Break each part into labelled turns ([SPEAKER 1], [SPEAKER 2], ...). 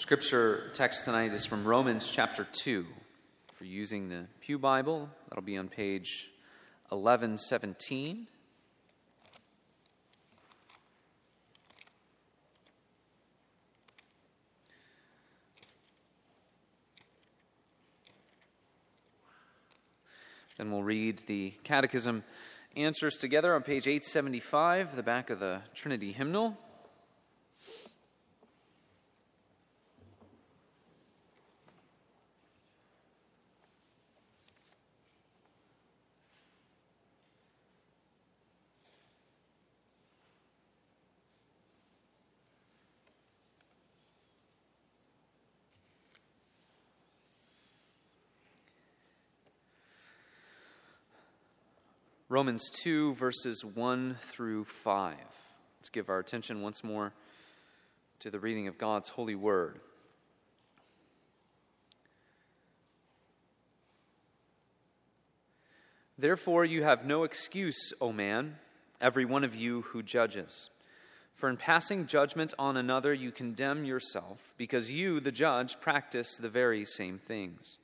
[SPEAKER 1] Scripture text tonight is from Romans chapter 2. For using the Pew Bible, that'll be on page 1117. Then we'll read the Catechism answers together on page 875, the back of the Trinity hymnal. Romans 2, verses 1 through 5. Let's give our attention once more to the reading of God's holy word. Therefore, you have no excuse, O man, every one of you who judges. For in passing judgment on another, you condemn yourself, because you, the judge, practice the very same things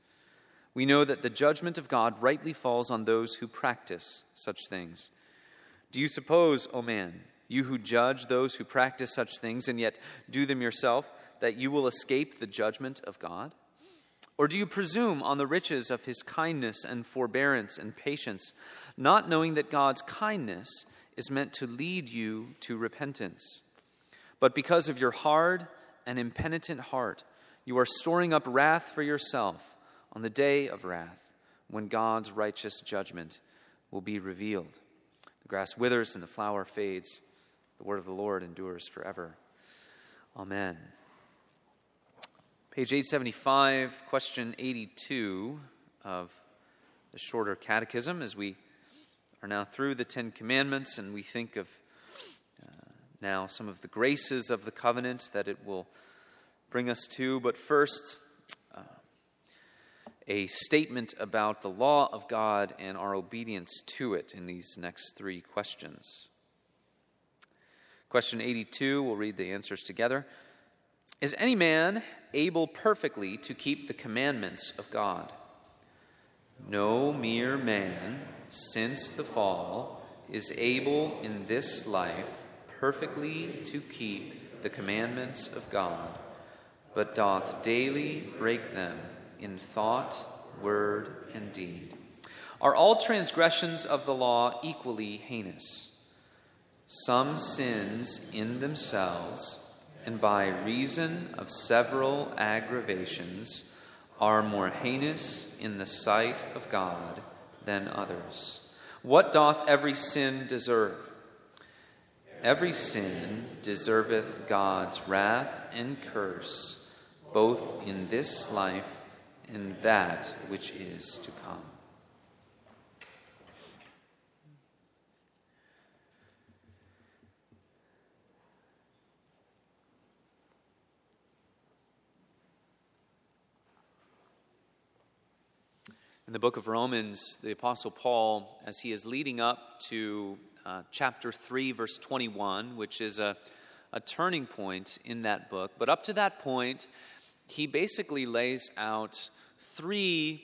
[SPEAKER 1] we know that the judgment of God rightly falls on those who practice such things. Do you suppose, O man, you who judge those who practice such things and yet do them yourself, that you will escape the judgment of God? Or do you presume on the riches of his kindness and forbearance and patience, not knowing that God's kindness is meant to lead you to repentance? But because of your hard and impenitent heart, you are storing up wrath for yourself on the day of wrath, when God's righteous judgment will be revealed. The grass withers and the flower fades. The word of the Lord endures forever. Amen. Page 875, question 82 of the shorter catechism, as we are now through the Ten Commandments and we think of uh, now some of the graces of the covenant that it will bring us to. But first, a statement about the law of God and our obedience to it in these next three questions. Question 82, we'll read the answers together. Is any man able perfectly to keep the commandments of God? No mere man, since the fall, is able in this life perfectly to keep the commandments of God, but doth daily break them in thought, word, and deed. Are all transgressions of the law equally heinous? Some sins in themselves, and by reason of several aggravations, are more heinous in the sight of God than others. What doth every sin deserve? Every sin deserveth God's wrath and curse, both in this life in that which is to come. In the book of Romans, the Apostle Paul, as he is leading up to uh, chapter 3, verse 21, which is a, a turning point in that book, but up to that point, he basically lays out three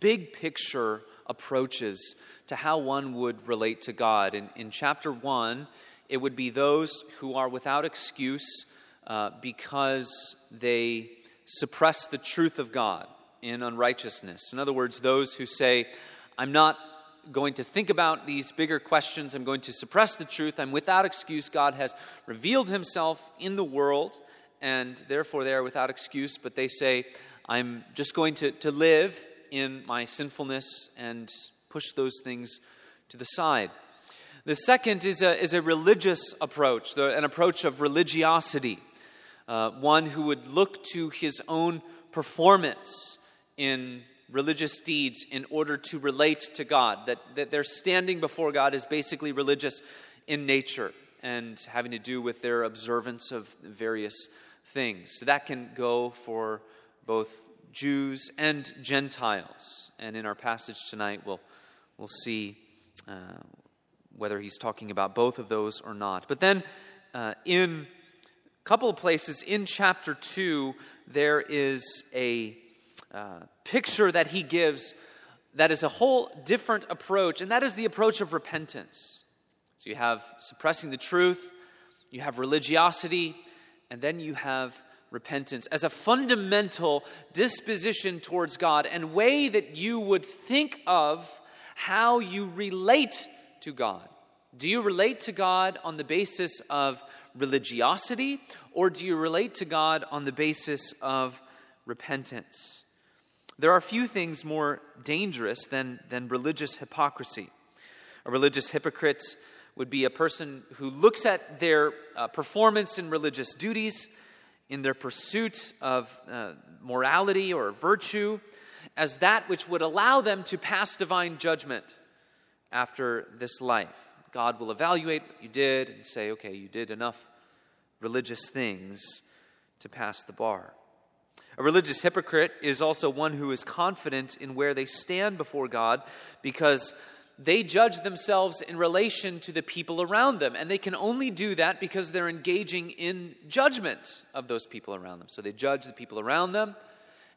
[SPEAKER 1] big picture approaches to how one would relate to God. In, in chapter one, it would be those who are without excuse uh, because they suppress the truth of God in unrighteousness. In other words, those who say, I'm not going to think about these bigger questions, I'm going to suppress the truth, I'm without excuse. God has revealed himself in the world, and therefore they are without excuse, but they say, I'm just going to, to live in my sinfulness and push those things to the side. The second is a, is a religious approach, the, an approach of religiosity, uh, one who would look to his own performance in religious deeds in order to relate to God, that, that their standing before God is basically religious in nature and having to do with their observance of various things. So that can go for both Jews and Gentiles. And in our passage tonight, we'll, we'll see uh, whether he's talking about both of those or not. But then uh, in a couple of places in chapter 2, there is a uh, picture that he gives that is a whole different approach, and that is the approach of repentance. So you have suppressing the truth, you have religiosity, and then you have repentance as a fundamental disposition towards God and way that you would think of how you relate to God. Do you relate to God on the basis of religiosity, or do you relate to God on the basis of repentance? There are few things more dangerous than, than religious hypocrisy. A religious hypocrite would be a person who looks at their uh, performance in religious duties, in their pursuit of uh, morality or virtue, as that which would allow them to pass divine judgment after this life. God will evaluate what you did and say, okay, you did enough religious things to pass the bar. A religious hypocrite is also one who is confident in where they stand before God because they judge themselves in relation to the people around them. And they can only do that because they're engaging in judgment of those people around them. So they judge the people around them.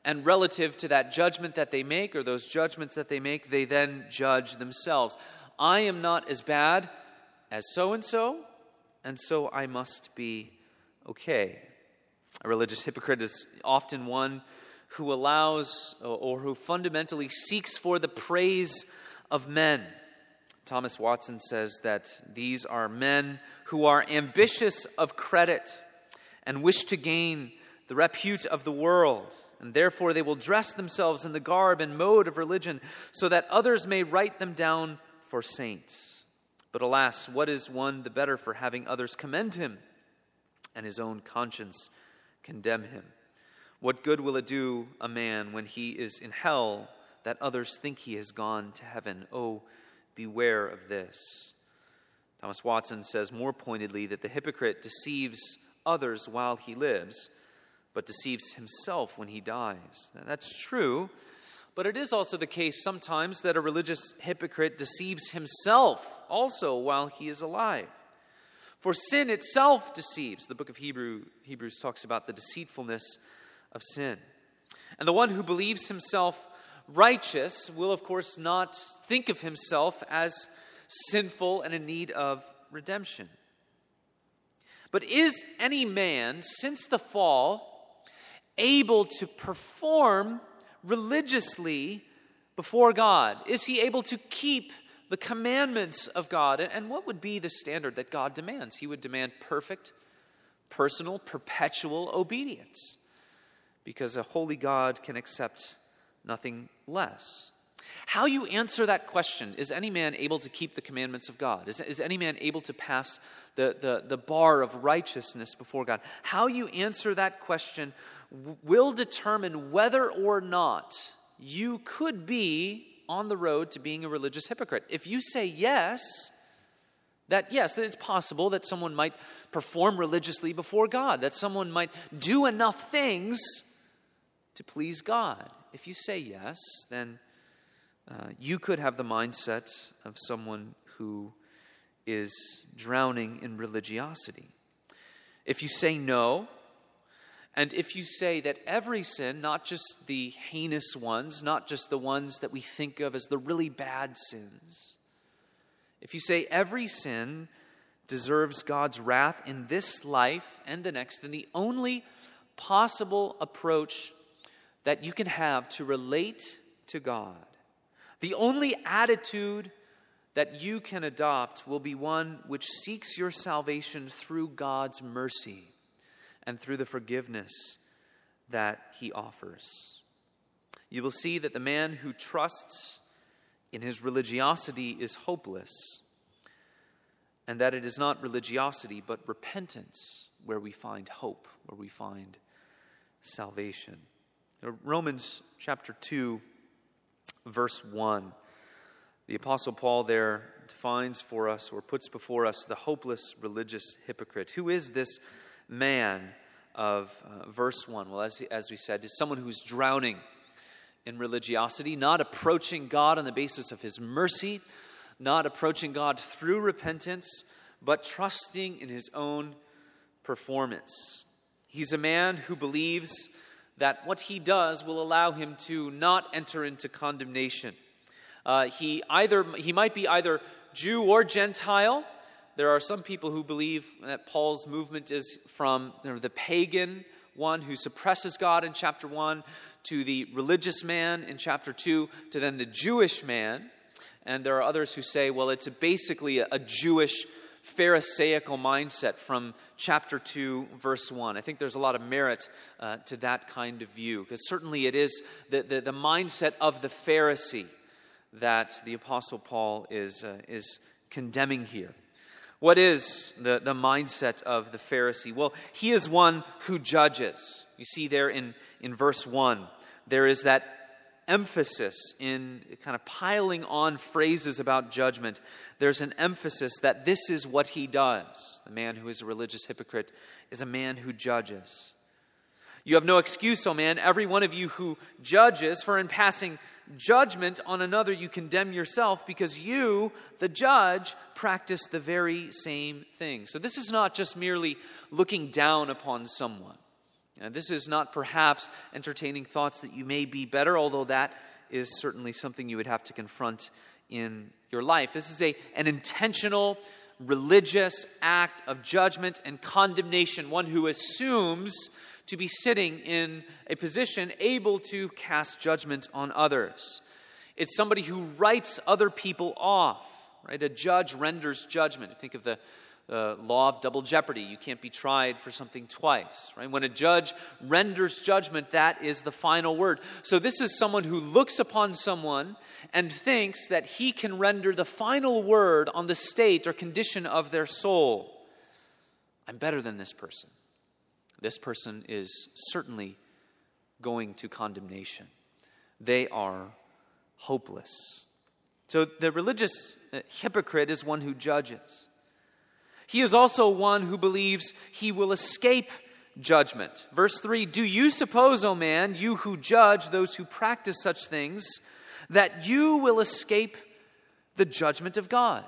[SPEAKER 1] And relative to that judgment that they make, or those judgments that they make, they then judge themselves. I am not as bad as so and so, and so I must be okay. A religious hypocrite is often one who allows or who fundamentally seeks for the praise of men. Thomas Watson says that these are men who are ambitious of credit and wish to gain the repute of the world, and therefore they will dress themselves in the garb and mode of religion so that others may write them down for saints. But alas, what is one the better for having others commend him and his own conscience condemn him? What good will it do a man when he is in hell that others think he has gone to heaven? Oh, beware of this. Thomas Watson says more pointedly that the hypocrite deceives others while he lives, but deceives himself when he dies. Now, that's true but it is also the case sometimes that a religious hypocrite deceives himself also while he is alive. For sin itself deceives. The book of Hebrew, Hebrews talks about the deceitfulness of sin. And the one who believes himself righteous will, of course, not think of himself as sinful and in need of redemption. But is any man, since the fall, able to perform religiously before God? Is he able to keep the commandments of God? And what would be the standard that God demands? He would demand perfect, personal, perpetual obedience because a holy God can accept nothing less. How you answer that question is any man able to keep the commandments of God? Is, is any man able to pass the, the, the bar of righteousness before God? How you answer that question will determine whether or not you could be on the road to being a religious hypocrite. If you say yes, that yes, that it's possible that someone might perform religiously before God, that someone might do enough things to please God. If you say yes, then uh, you could have the mindset of someone who is drowning in religiosity. If you say no, and if you say that every sin, not just the heinous ones, not just the ones that we think of as the really bad sins, if you say every sin deserves God's wrath in this life and the next, then the only possible approach that you can have to relate to God, the only attitude that you can adopt will be one which seeks your salvation through God's mercy and through the forgiveness that he offers. You will see that the man who trusts in his religiosity is hopeless, and that it is not religiosity, but repentance where we find hope, where we find salvation. Romans chapter 2, verse 1. The Apostle Paul there defines for us or puts before us the hopeless religious hypocrite. Who is this man of uh, verse 1? Well, as, as we said, is someone who's drowning in religiosity, not approaching God on the basis of his mercy, not approaching God through repentance, but trusting in his own performance. He's a man who believes that what he does will allow him to not enter into condemnation. Uh, he either he might be either Jew or Gentile. There are some people who believe that Paul's movement is from you know, the pagan one who suppresses God in chapter 1 to the religious man in chapter 2 to then the Jewish man. And there are others who say, well, it's basically a, a Jewish Pharisaical mindset from chapter 2, verse 1. I think there's a lot of merit uh, to that kind of view, because certainly it is the, the, the, mindset of the Pharisee that the Apostle Paul is, uh, is condemning here. What is the, the mindset of the Pharisee? Well, he is one who judges. You see there in, in verse 1, there is that emphasis in kind of piling on phrases about judgment. There's an emphasis that this is what he does. The man who is a religious hypocrite is a man who judges. You have no excuse, O oh man, every one of you who judges, for in passing judgment on another you condemn yourself, because you, the judge, practice the very same thing. So this is not just merely looking down upon someone. And this is not perhaps entertaining thoughts that you may be better, although that is certainly something you would have to confront in your life. This is a, an intentional religious act of judgment and condemnation, one who assumes to be sitting in a position able to cast judgment on others. It's somebody who writes other people off, right? A judge renders judgment. Think of the the law of double jeopardy. You can't be tried for something twice, right? When a judge renders judgment, that is the final word. So this is someone who looks upon someone and thinks that he can render the final word on the state or condition of their soul. I'm better than this person. This person is certainly going to condemnation. They are hopeless. So the religious uh, hypocrite is one who judges. He is also one who believes he will escape judgment. Verse 3 Do you suppose, O man, you who judge those who practice such things, that you will escape the judgment of God?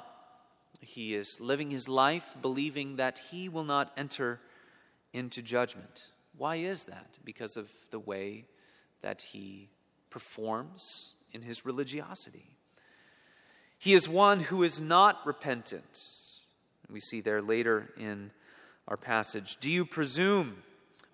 [SPEAKER 1] He is living his life believing that he will not enter into judgment. Why is that? Because of the way that he performs in his religiosity. He is one who is not repentant we see there later in our passage. Do you presume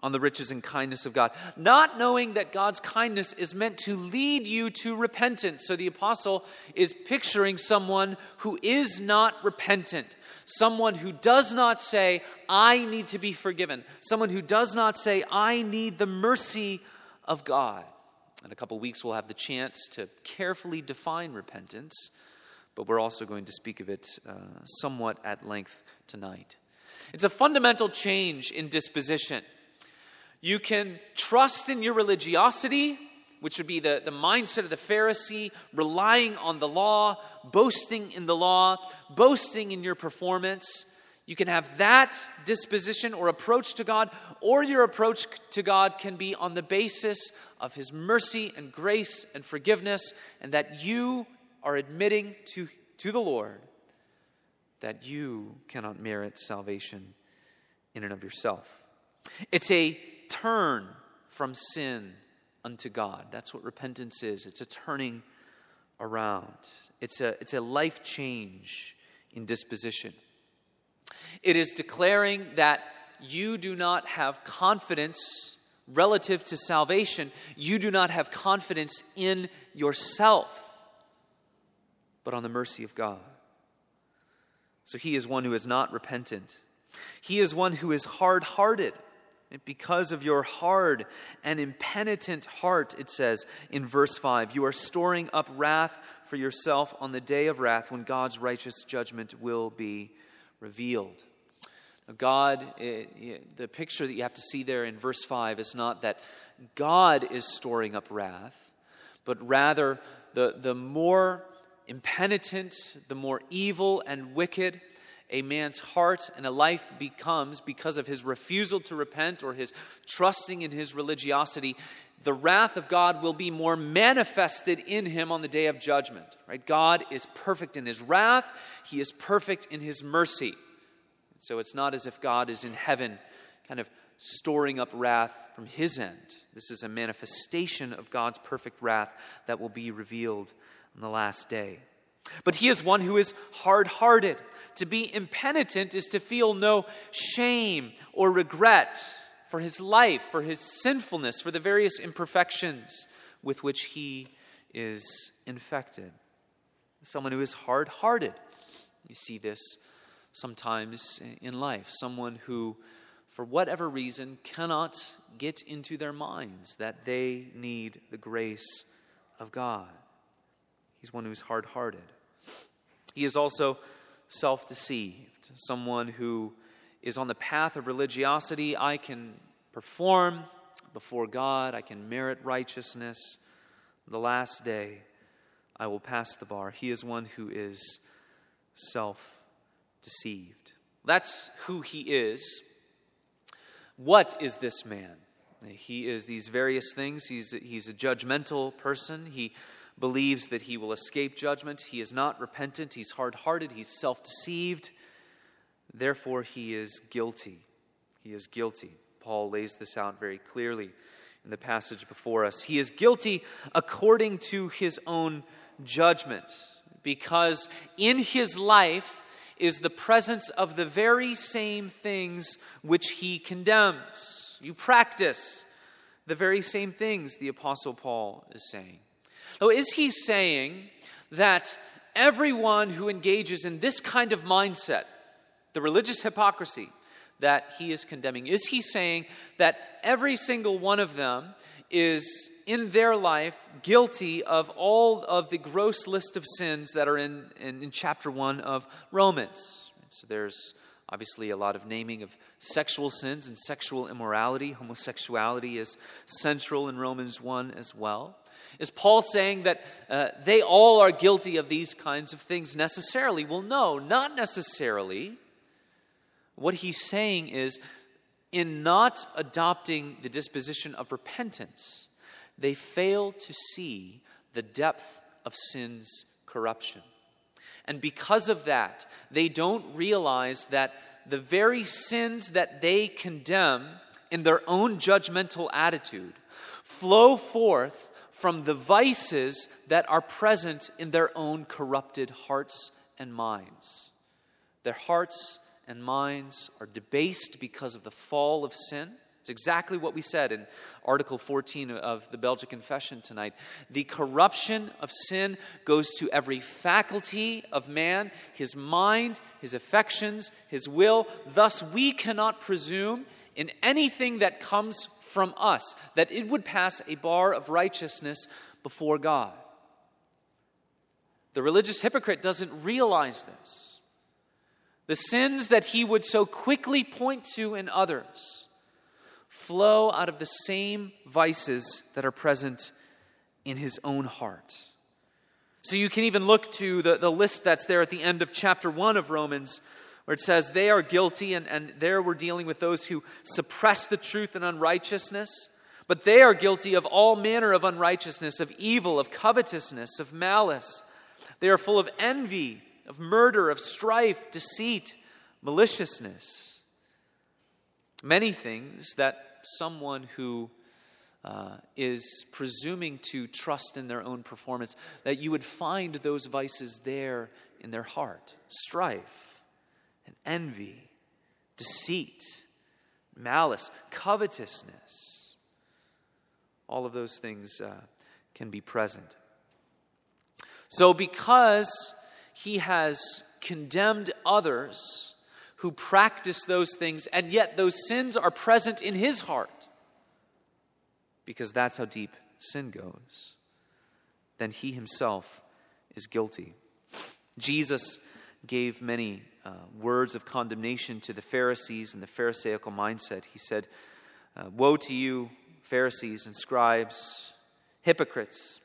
[SPEAKER 1] on the riches and kindness of God, not knowing that God's kindness is meant to lead you to repentance? So the apostle is picturing someone who is not repentant, someone who does not say, I need to be forgiven, someone who does not say, I need the mercy of God. In a couple weeks, we'll have the chance to carefully define repentance but we're also going to speak of it uh, somewhat at length tonight. It's a fundamental change in disposition. You can trust in your religiosity, which would be the, the mindset of the Pharisee, relying on the law, boasting in the law, boasting in your performance. You can have that disposition or approach to God, or your approach to God can be on the basis of His mercy and grace and forgiveness, and that you are admitting to, to the Lord that you cannot merit salvation in and of yourself. It's a turn from sin unto God. That's what repentance is. It's a turning around. It's a, it's a life change in disposition. It is declaring that you do not have confidence relative to salvation. You do not have confidence in yourself but on the mercy of God. So he is one who is not repentant. He is one who is hard hearted. Because of your hard and impenitent heart, it says in verse 5, you are storing up wrath for yourself on the day of wrath when God's righteous judgment will be revealed. God, eh, the picture that you have to see there in verse 5 is not that God is storing up wrath, but rather the, the more impenitent, the more evil and wicked a man's heart and a life becomes because of his refusal to repent or his trusting in his religiosity, the wrath of God will be more manifested in him on the day of judgment. Right? God is perfect in his wrath, he is perfect in his mercy. So it's not as if God is in heaven, kind of storing up wrath from his end. This is a manifestation of God's perfect wrath that will be revealed the last day. But he is one who is hard hearted. To be impenitent is to feel no shame or regret for his life, for his sinfulness, for the various imperfections with which he is infected. Someone who is hard hearted. You see this sometimes in life. Someone who, for whatever reason, cannot get into their minds that they need the grace of God. He's one who's hard hearted. He is also self deceived, someone who is on the path of religiosity. I can perform before God, I can merit righteousness. The last day, I will pass the bar. He is one who is self deceived. That's who he is. What is this man? He is these various things. He's, he's a judgmental person. He believes that he will escape judgment. He is not repentant. He's hard hearted. He's self deceived. Therefore, he is guilty. He is guilty. Paul lays this out very clearly in the passage before us. He is guilty according to his own judgment, because in his life is the presence of the very same things which he condemns. You practice the very same things, the Apostle Paul is saying. Oh, is he saying that everyone who engages in this kind of mindset, the religious hypocrisy that he is condemning, is he saying that every single one of them is in their life guilty of all of the gross list of sins that are in, in, in chapter 1 of Romans? So there's obviously a lot of naming of sexual sins and sexual immorality. Homosexuality is central in Romans 1 as well. Is Paul saying that uh, they all are guilty of these kinds of things necessarily? Well, no, not necessarily. What he's saying is, in not adopting the disposition of repentance, they fail to see the depth of sin's corruption. And because of that, they don't realize that the very sins that they condemn in their own judgmental attitude flow forth from the vices that are present in their own corrupted hearts and minds. Their hearts and minds are debased because of the fall of sin. It's exactly what we said in Article 14 of the Belgic Confession tonight. The corruption of sin goes to every faculty of man, his mind, his affections, his will. Thus, we cannot presume in anything that comes from us, that it would pass a bar of righteousness before God. The religious hypocrite doesn't realize this. The sins that he would so quickly point to in others flow out of the same vices that are present in his own heart. So you can even look to the, the list that's there at the end of chapter 1 of Romans where it says they are guilty, and, and there we're dealing with those who suppress the truth in unrighteousness. But they are guilty of all manner of unrighteousness, of evil, of covetousness, of malice. They are full of envy, of murder, of strife, deceit, maliciousness. Many things that someone who uh, is presuming to trust in their own performance, that you would find those vices there in their heart strife, and envy, deceit, malice, covetousness. All of those things uh, can be present. So, because he has condemned others who practice those things, and yet those sins are present in his heart, because that's how deep sin goes, then he himself is guilty. Jesus gave many uh, words of condemnation to the Pharisees and the Pharisaical mindset. He said, uh, Woe to you, Pharisees and scribes, hypocrites!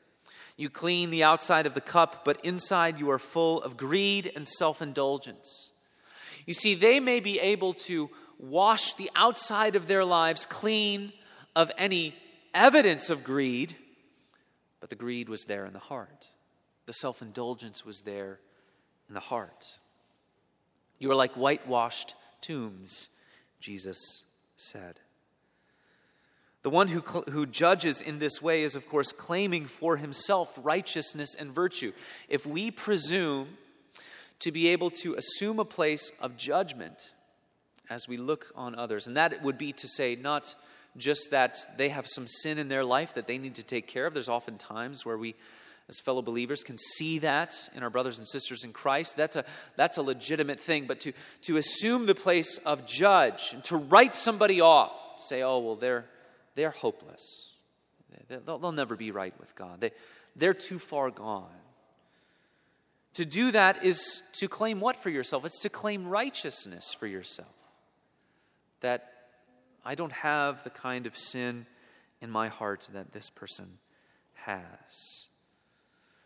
[SPEAKER 1] You clean the outside of the cup, but inside you are full of greed and self indulgence. You see, they may be able to wash the outside of their lives clean of any evidence of greed, but the greed was there in the heart. The self indulgence was there in the heart. You are like whitewashed tombs, Jesus said. The one who, who judges in this way is, of course, claiming for himself righteousness and virtue. If we presume to be able to assume a place of judgment as we look on others, and that would be to say, not just that they have some sin in their life that they need to take care of. There's often times where we, as fellow believers, can see that in our brothers and sisters in Christ. That's a, that's a legitimate thing. But to, to assume the place of judge and to write somebody off, say, oh, well, they're they're hopeless. They'll, they'll never be right with God. They, they're too far gone. To do that is to claim what for yourself? It's to claim righteousness for yourself. That I don't have the kind of sin in my heart that this person has.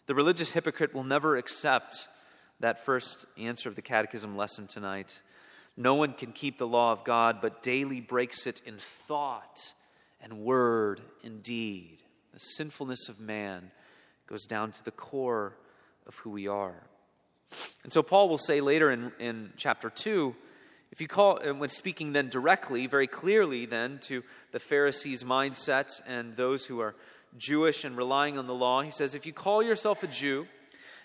[SPEAKER 1] The religious hypocrite will never accept that first answer of the catechism lesson tonight. No one can keep the law of God, but daily breaks it in thought and word and deed. The sinfulness of man goes down to the core of who we are. And so Paul will say later in, in chapter 2, if you call, when speaking then directly, very clearly then to the Pharisees' mindset and those who are Jewish and relying on the law, he says, if you call yourself a Jew,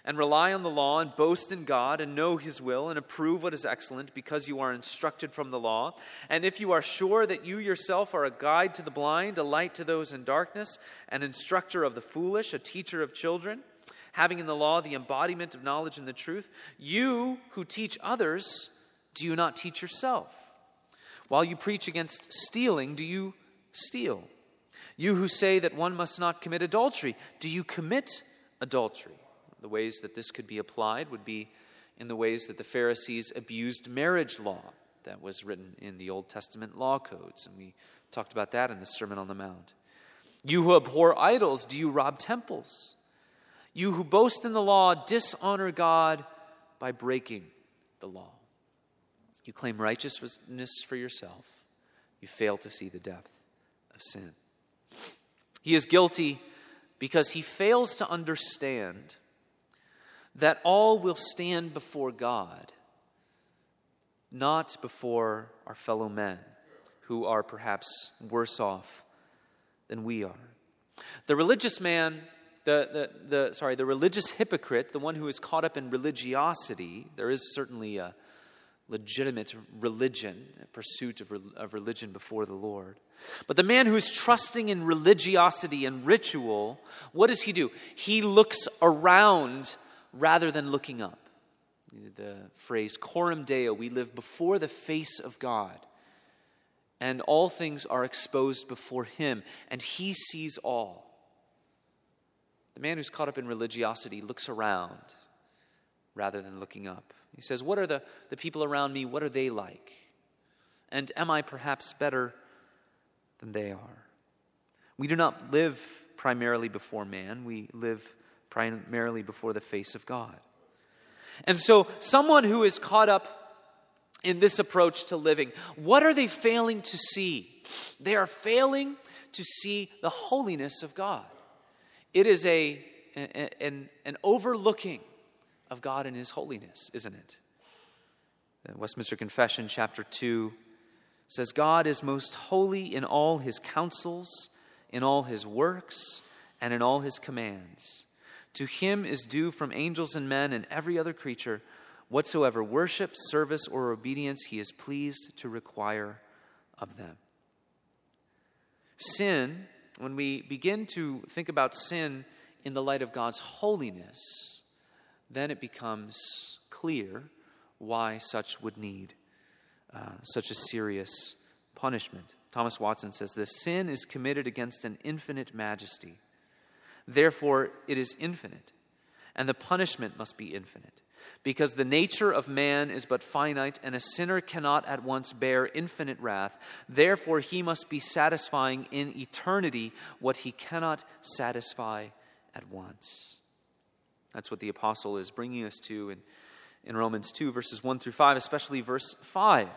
[SPEAKER 1] and rely on the law and boast in God and know His will and approve what is excellent because you are instructed from the law. And if you are sure that you yourself are a guide to the blind, a light to those in darkness, an instructor of the foolish, a teacher of children, having in the law the embodiment of knowledge and the truth, you who teach others, do you not teach yourself? While you preach against stealing, do you steal? You who say that one must not commit adultery, do you commit adultery? The ways that this could be applied would be in the ways that the Pharisees abused marriage law that was written in the Old Testament law codes. And we talked about that in the Sermon on the Mount. You who abhor idols, do you rob temples? You who boast in the law, dishonor God by breaking the law. You claim righteousness for yourself. You fail to see the depth of sin. He is guilty because he fails to understand that all will stand before God, not before our fellow men who are perhaps worse off than we are. The religious man, the, the, the, sorry, the religious hypocrite, the one who is caught up in religiosity, there is certainly a legitimate religion, pursuit of, of religion before the Lord. But the man who is trusting in religiosity and ritual, what does he do? He looks around rather than looking up. The phrase coram deo, we live before the face of God, and all things are exposed before Him, and He sees all. The man who's caught up in religiosity looks around rather than looking up. He says, What are the, the people around me? What are they like? And am I perhaps better than they are? We do not live primarily before man, we live primarily before the face of God. And so, someone who is caught up in this approach to living, what are they failing to see? They are failing to see the holiness of God. It is a, an, an overlooking of God and His holiness, isn't it? The Westminster Confession, chapter 2, says, God is most holy in all His counsels, in all His works, and in all His commands. To him is due from angels and men and every other creature whatsoever worship, service, or obedience he is pleased to require of them. Sin, when we begin to think about sin in the light of God's holiness, then it becomes clear why such would need uh, such a serious punishment. Thomas Watson says this sin is committed against an infinite majesty Therefore, it is infinite, and the punishment must be infinite. Because the nature of man is but finite, and a sinner cannot at once bear infinite wrath. Therefore, he must be satisfying in eternity what he cannot satisfy at once. That's what the apostle is bringing us to in, in Romans 2, verses 1 through 5, especially verse 5,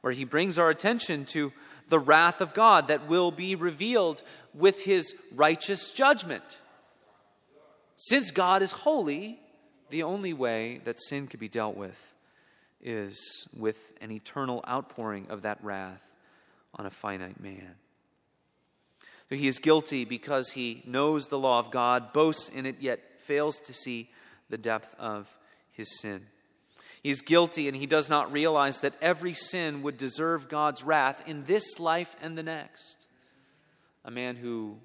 [SPEAKER 1] where he brings our attention to the wrath of God that will be revealed with his righteous judgment. Since God is holy, the only way that sin could be dealt with is with an eternal outpouring of that wrath on a finite man. So he is guilty because he knows the law of God, boasts in it, yet fails to see the depth of his sin. He is guilty and he does not realize that every sin would deserve God's wrath in this life and the next. A man who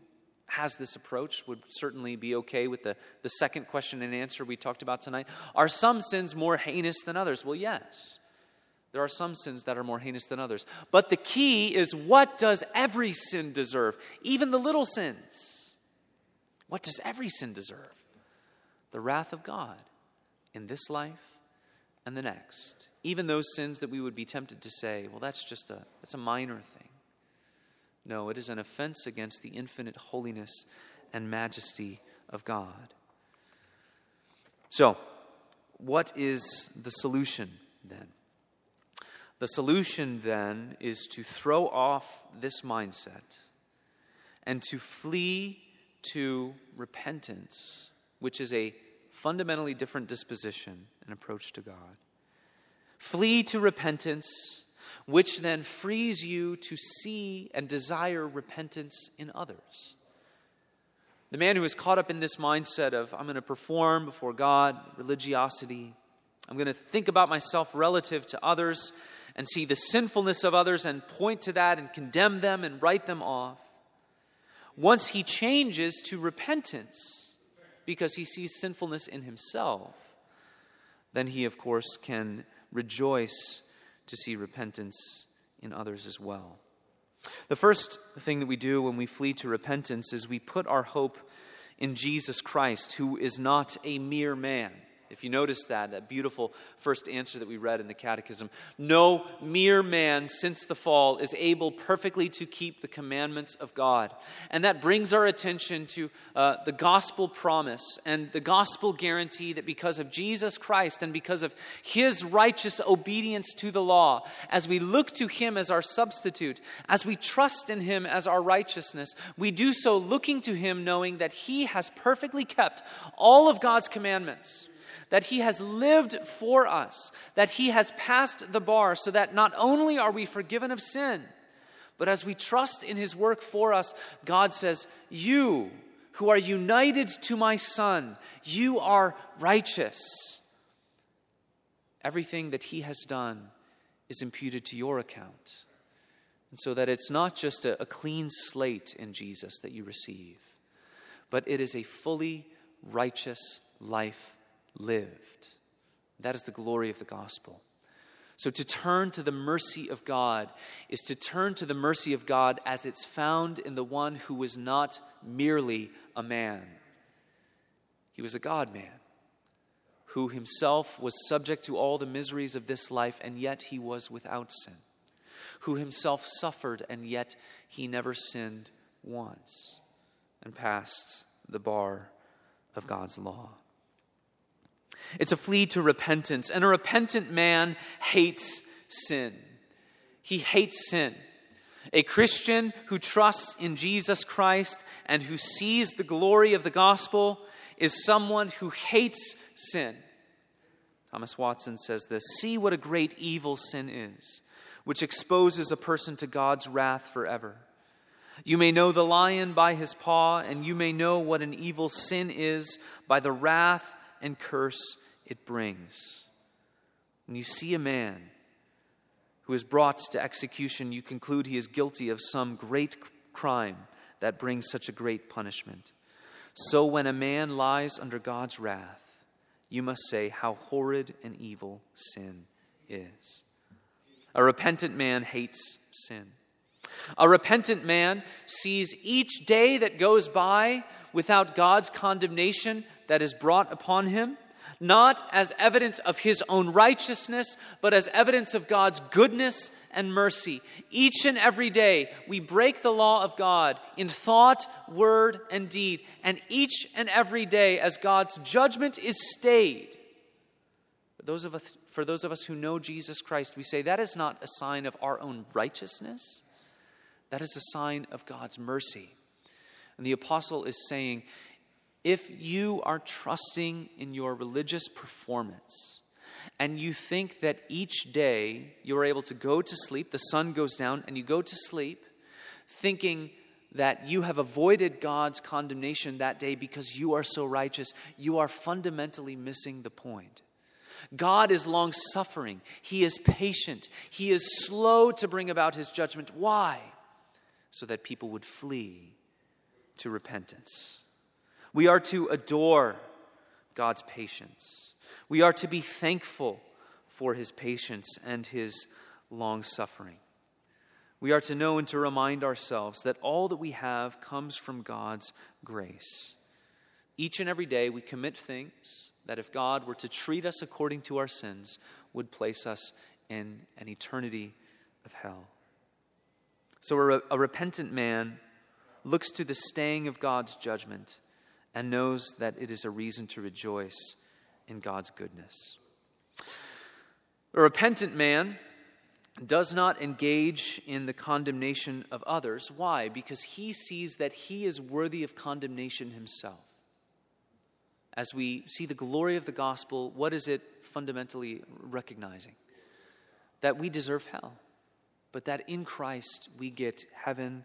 [SPEAKER 1] has this approach would certainly be okay with the, the second question and answer we talked about tonight. Are some sins more heinous than others? Well, yes. There are some sins that are more heinous than others. But the key is what does every sin deserve? Even the little sins. What does every sin deserve? The wrath of God in this life and the next. Even those sins that we would be tempted to say, well, that's just a, that's a minor thing. No, it is an offense against the infinite holiness and majesty of God. So, what is the solution then? The solution then is to throw off this mindset and to flee to repentance, which is a fundamentally different disposition and approach to God. Flee to repentance which then frees you to see and desire repentance in others. The man who is caught up in this mindset of, I'm going to perform before God, religiosity, I'm going to think about myself relative to others and see the sinfulness of others and point to that and condemn them and write them off. Once he changes to repentance because he sees sinfulness in himself, then he, of course, can rejoice to see repentance in others as well. The first thing that we do when we flee to repentance is we put our hope in Jesus Christ, who is not a mere man. If you notice that, that beautiful first answer that we read in the Catechism no mere man since the fall is able perfectly to keep the commandments of God. And that brings our attention to uh, the gospel promise and the gospel guarantee that because of Jesus Christ and because of his righteous obedience to the law, as we look to him as our substitute, as we trust in him as our righteousness, we do so looking to him knowing that he has perfectly kept all of God's commandments that He has lived for us, that He has passed the bar, so that not only are we forgiven of sin, but as we trust in His work for us, God says, You who are united to my Son, you are righteous. Everything that He has done is imputed to your account. And so that it's not just a, a clean slate in Jesus that you receive, but it is a fully righteous life lived. That is the glory of the gospel. So, to turn to the mercy of God is to turn to the mercy of God as it's found in the one who was not merely a man. He was a God man who himself was subject to all the miseries of this life, and yet he was without sin. Who himself suffered, and yet he never sinned once and passed the bar of God's law. It's a plea to repentance. And a repentant man hates sin. He hates sin. A Christian who trusts in Jesus Christ and who sees the glory of the gospel is someone who hates sin. Thomas Watson says this See what a great evil sin is, which exposes a person to God's wrath forever. You may know the lion by his paw, and you may know what an evil sin is by the wrath and curse it brings. When you see a man who is brought to execution, you conclude he is guilty of some great crime that brings such a great punishment. So when a man lies under God's wrath, you must say how horrid and evil sin is. A repentant man hates sin. A repentant man sees each day that goes by without God's condemnation that is brought upon him not as evidence of his own righteousness, but as evidence of God's goodness and mercy. Each and every day, we break the law of God in thought, word, and deed. And each and every day, as God's judgment is stayed, for those of us, for those of us who know Jesus Christ, we say that is not a sign of our own righteousness, that is a sign of God's mercy. And the apostle is saying, if you are trusting in your religious performance and you think that each day you're able to go to sleep, the sun goes down, and you go to sleep thinking that you have avoided God's condemnation that day because you are so righteous, you are fundamentally missing the point. God is long suffering, He is patient, He is slow to bring about His judgment. Why? So that people would flee to repentance. We are to adore God's patience. We are to be thankful for His patience and His long suffering. We are to know and to remind ourselves that all that we have comes from God's grace. Each and every day we commit things that, if God were to treat us according to our sins, would place us in an eternity of hell. So, a, a repentant man looks to the staying of God's judgment and knows that it is a reason to rejoice in God's goodness. A repentant man does not engage in the condemnation of others. Why? Because he sees that he is worthy of condemnation himself. As we see the glory of the gospel, what is it fundamentally recognizing? That we deserve hell, but that in Christ we get heaven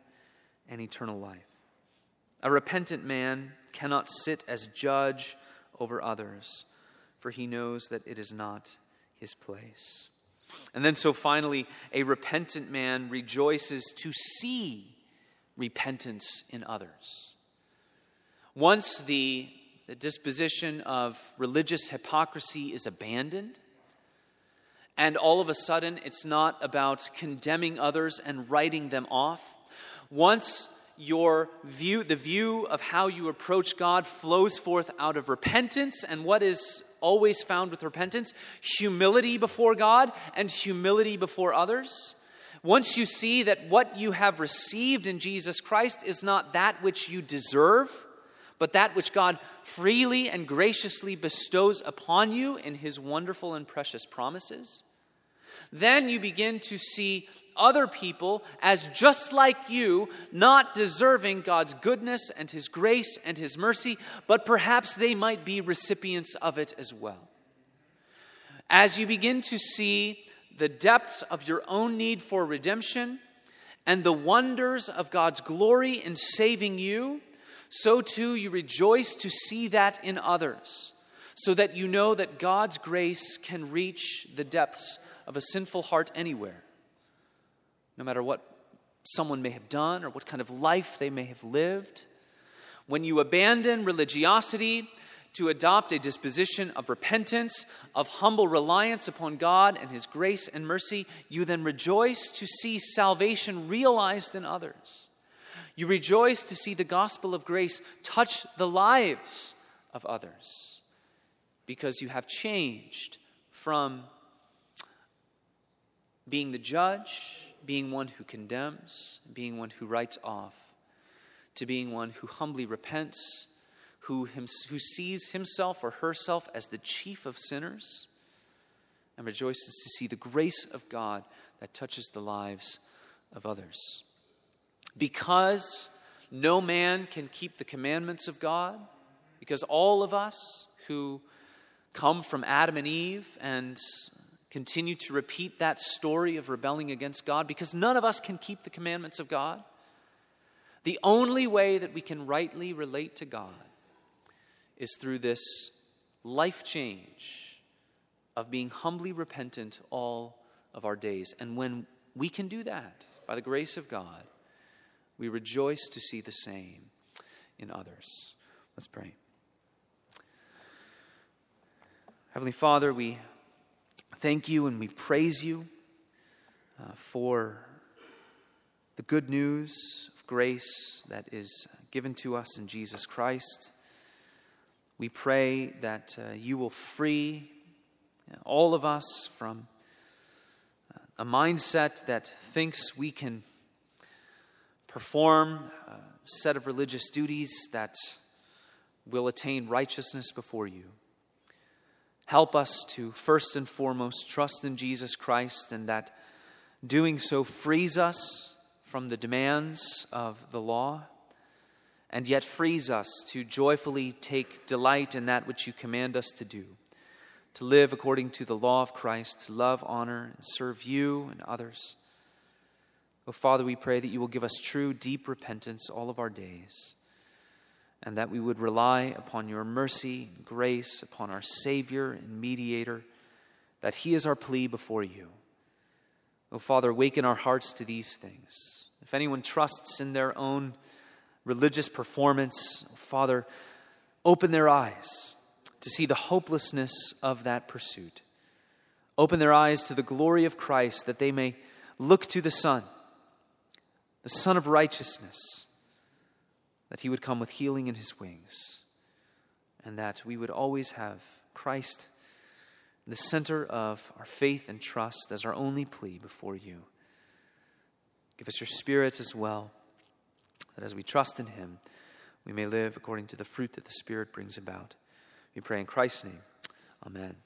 [SPEAKER 1] and eternal life. A repentant man cannot sit as judge over others, for he knows that it is not his place. And then, so finally, a repentant man rejoices to see repentance in others. Once the, the disposition of religious hypocrisy is abandoned, and all of a sudden it's not about condemning others and writing them off. Once your view, the view of how you approach God flows forth out of repentance, and what is always found with repentance humility before God and humility before others. Once you see that what you have received in Jesus Christ is not that which you deserve, but that which God freely and graciously bestows upon you in His wonderful and precious promises, then you begin to see other people as just like you, not deserving God's goodness and His grace and His mercy, but perhaps they might be recipients of it as well. As you begin to see the depths of your own need for redemption and the wonders of God's glory in saving you, so too you rejoice to see that in others, so that you know that God's grace can reach the depths of a sinful heart anywhere no matter what someone may have done or what kind of life they may have lived. When you abandon religiosity to adopt a disposition of repentance, of humble reliance upon God and His grace and mercy, you then rejoice to see salvation realized in others. You rejoice to see the gospel of grace touch the lives of others because you have changed from being the judge being one who condemns, being one who writes off, to being one who humbly repents, who, him, who sees himself or herself as the chief of sinners, and rejoices to see the grace of God that touches the lives of others. Because no man can keep the commandments of God, because all of us who come from Adam and Eve and continue to repeat that story of rebelling against God because none of us can keep the commandments of God. The only way that we can rightly relate to God is through this life change of being humbly repentant all of our days. And when we can do that by the grace of God, we rejoice to see the same in others. Let's pray. Heavenly Father, we thank you and we praise you uh, for the good news of grace that is given to us in Jesus Christ. We pray that uh, you will free all of us from uh, a mindset that thinks we can perform a set of religious duties that will attain righteousness before you. Help us to first and foremost trust in Jesus Christ, and that doing so frees us from the demands of the law, and yet frees us to joyfully take delight in that which you command us to do, to live according to the law of Christ, to love, honor, and serve you and others. Oh, Father, we pray that you will give us true, deep repentance all of our days, and that we would rely upon your mercy and grace, upon our Savior and mediator, that he is our plea before you. Oh, Father, awaken our hearts to these things. If anyone trusts in their own religious performance, oh, Father, open their eyes to see the hopelessness of that pursuit. Open their eyes to the glory of Christ that they may look to the Son, the Son of righteousness, that he would come with healing in his wings, and that we would always have Christ the center of our faith and trust as our only plea before you. Give us your Spirit as well, that as we trust in him, we may live according to the fruit that the Spirit brings about. We pray in Christ's name. Amen.